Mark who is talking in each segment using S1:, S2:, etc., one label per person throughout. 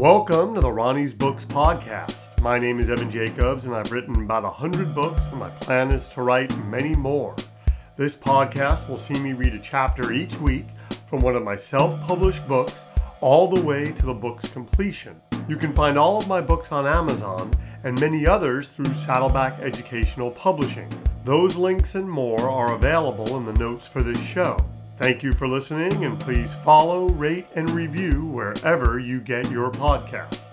S1: Welcome to the Ronnie's Books Podcast. My name is Evan Jacobs, and I've written about 100 books, and my plan is to write many more. This podcast will see me read a chapter each week from one of my self published books all the way to the book's completion. You can find all of my books on Amazon and many others through Saddleback Educational Publishing. Those links and more are available in the notes for this show. Thank you for listening, and please follow, rate, and review wherever you get your podcasts.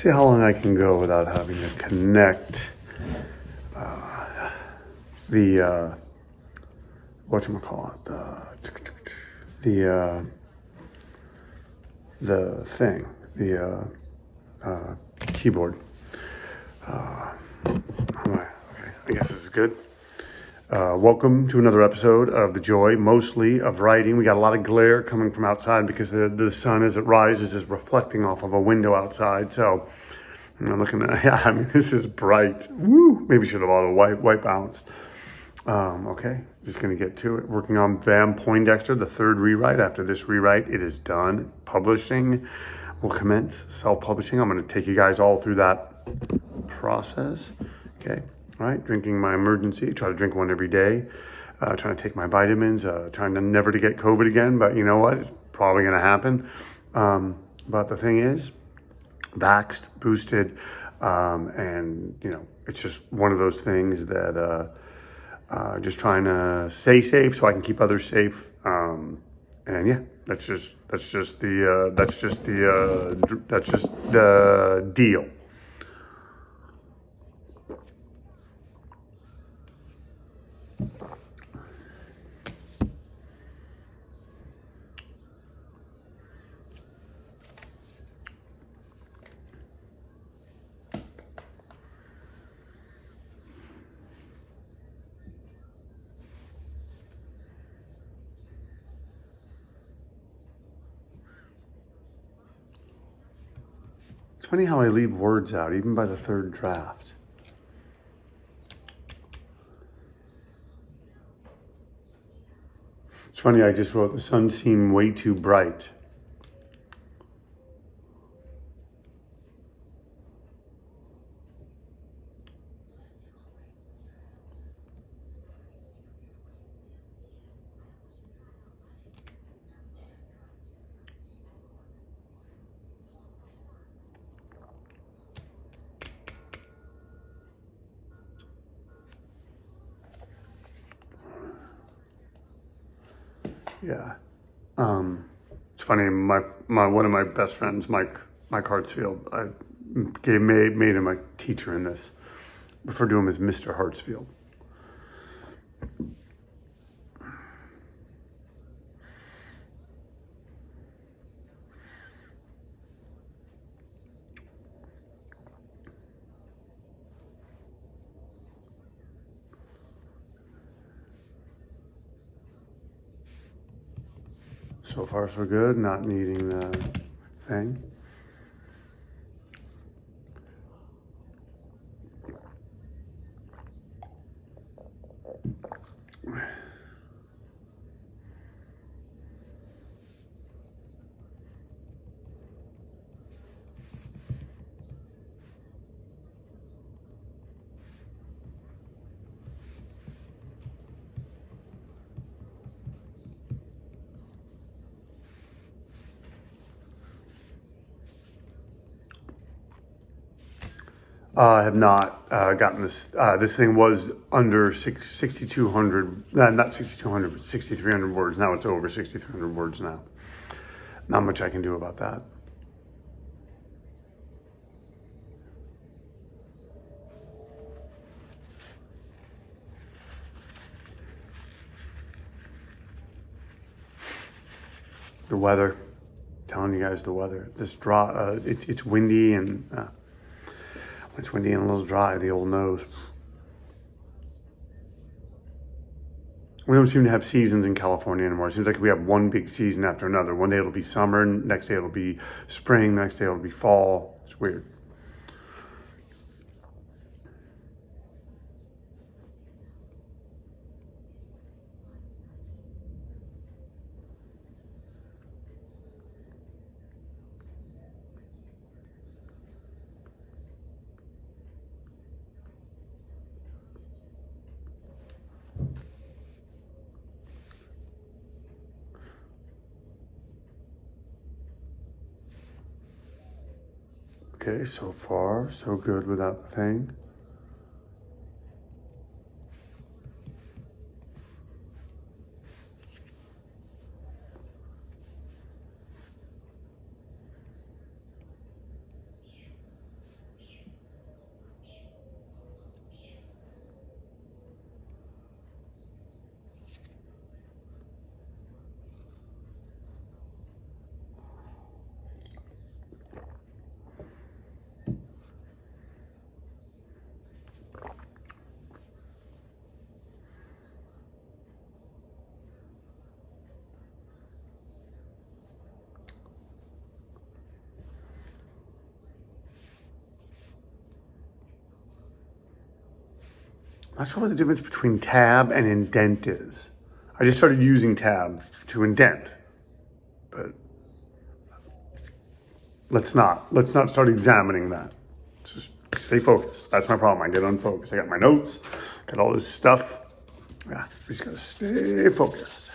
S1: See how long I can go without having to connect uh, the uh, what you call it the the uh, the thing the uh, uh, keyboard. Uh, okay, I guess this is good. Uh, welcome to another episode of The Joy, mostly of writing. We got a lot of glare coming from outside because the, the sun, as it rises, is reflecting off of a window outside. So I'm looking at, yeah, I mean, this is bright. Woo! Maybe should have all the white, white balance. Um, okay, just going to get to it. Working on Van Poindexter, the third rewrite. After this rewrite, it is done. Publishing will commence, self publishing. I'm going to take you guys all through that process. Okay right? Drinking my Emergen-C, try to drink one every day. Uh, trying to take my vitamins, uh, trying to never to get COVID again. But you know what? It's probably going to happen. Um, but the thing is, vaxxed, boosted, um, and you know, it's just one of those things that uh, uh, just trying to stay safe so I can keep others safe. Um, and yeah, that's just that's just the uh, that's just the uh, that's just the deal. Funny how I leave words out, even by the third draft. It's funny, I just wrote the sun seemed way too bright. Yeah. Um, it's funny. My my one of my best friends, Mike Mike Hartsfield, I gave made made him a teacher in this. Refer to him as Mister Hartsfield. So far, so good. Not needing the thing. Uh, I have not uh, gotten this. Uh, this thing was under 6,200, uh, not 6,200, but 6,300 words. Now it's over 6,300 words now. Not much I can do about that. The weather, telling you guys the weather. This draw, uh, it, it's windy and it's windy and a little dry. The old nose. We don't seem to have seasons in California anymore. It seems like we have one big season after another. One day it'll be summer, next day it'll be spring, next day it'll be fall. It's weird. Okay, so far, so good without the thing. Not sure what the difference between tab and indent is. I just started using tab to indent, but let's not let's not start examining that. Just stay focused. That's my problem. I get unfocused. I got my notes, got all this stuff. Yeah, we just gotta stay focused.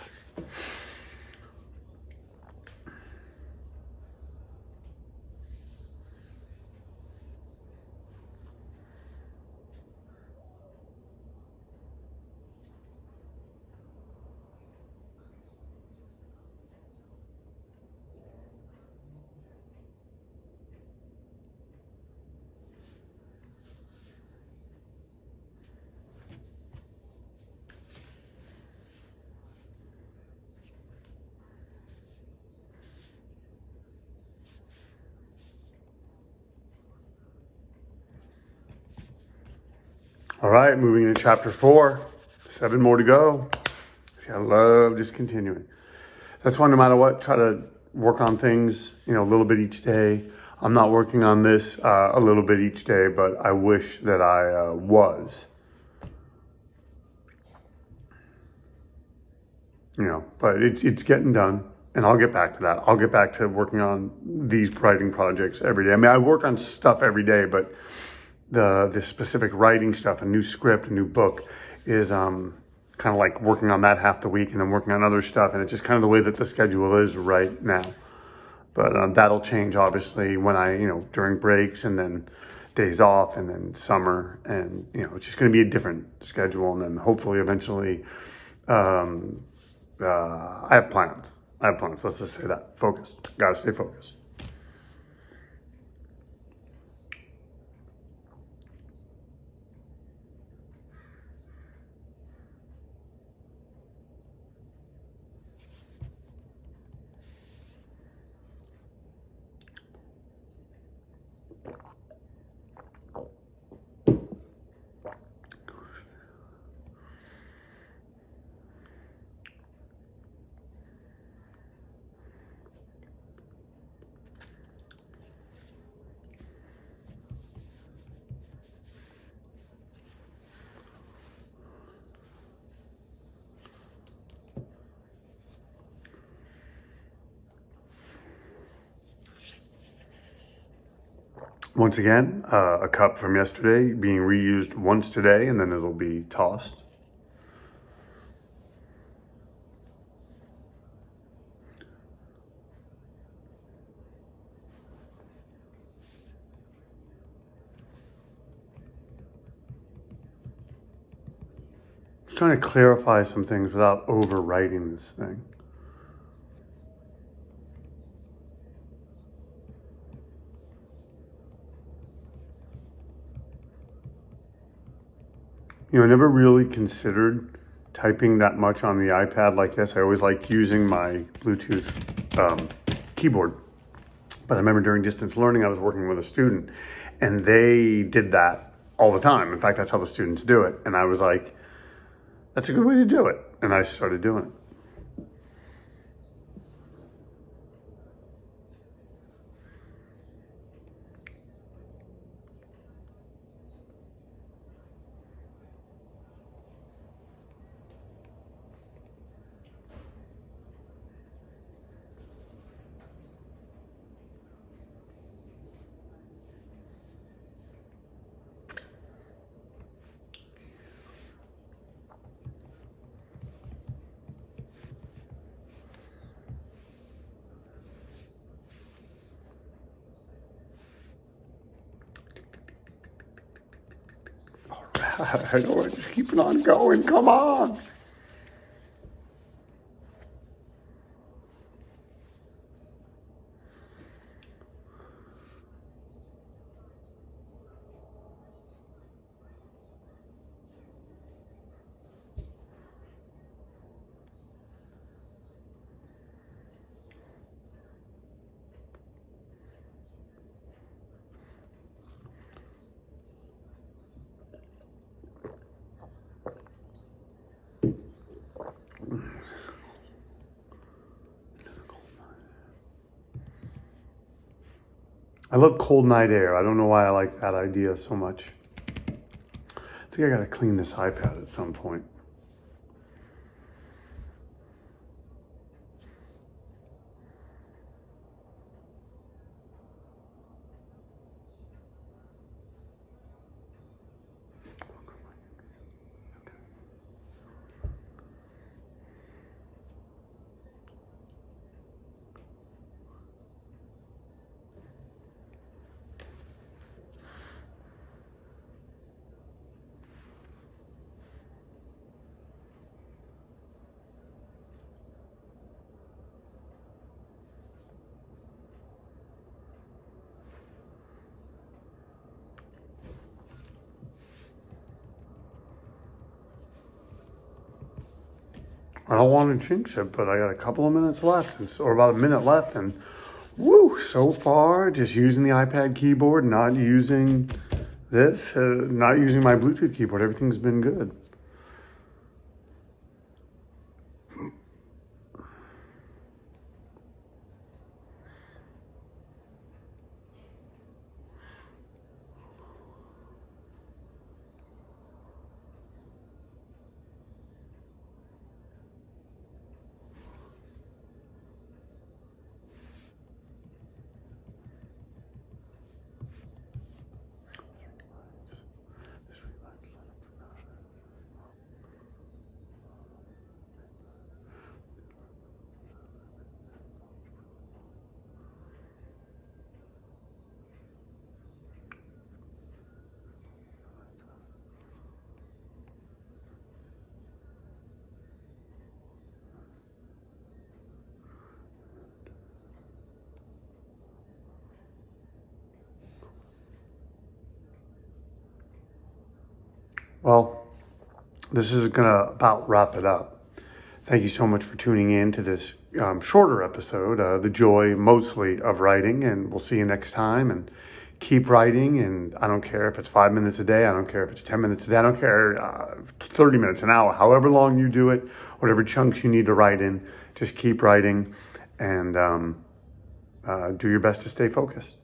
S1: All right, moving into chapter four. Seven more to go. See, I love just continuing. That's why no matter what, try to work on things, you know, a little bit each day. I'm not working on this uh, a little bit each day, but I wish that I uh, was. You know, but it's it's getting done, and I'll get back to that. I'll get back to working on these writing projects every day. I mean, I work on stuff every day, but the the specific writing stuff, a new script, a new book, is um, kind of like working on that half the week and then working on other stuff, and it's just kind of the way that the schedule is right now. But um, that'll change obviously when I you know during breaks and then days off and then summer and you know it's just going to be a different schedule and then hopefully eventually um, uh, I have plans. I have plans. Let's just say that. Focused. Got to stay focused. Once again, uh, a cup from yesterday being reused once today and then it'll be tossed. Just trying to clarify some things without overwriting this thing. You know, I never really considered typing that much on the iPad like this. I always like using my Bluetooth um, keyboard. But I remember during distance learning, I was working with a student and they did that all the time. In fact, that's how the students do it. And I was like, that's a good way to do it. And I started doing it. I know it. Just keep it on going. Come on. I love cold night air. I don't know why I like that idea so much. I think I got to clean this iPad at some point. I don't want to jinx it, but I got a couple of minutes left, or about a minute left, and woo, so far, just using the iPad keyboard, not using this, uh, not using my Bluetooth keyboard, everything's been good. Well, this is going to about wrap it up. Thank you so much for tuning in to this um, shorter episode, uh, The Joy mostly of writing, and we'll see you next time. And keep writing, and I don't care if it's five minutes a day, I don't care if it's 10 minutes a day, I don't care, uh, 30 minutes, an hour, however long you do it, whatever chunks you need to write in, just keep writing and um, uh, do your best to stay focused.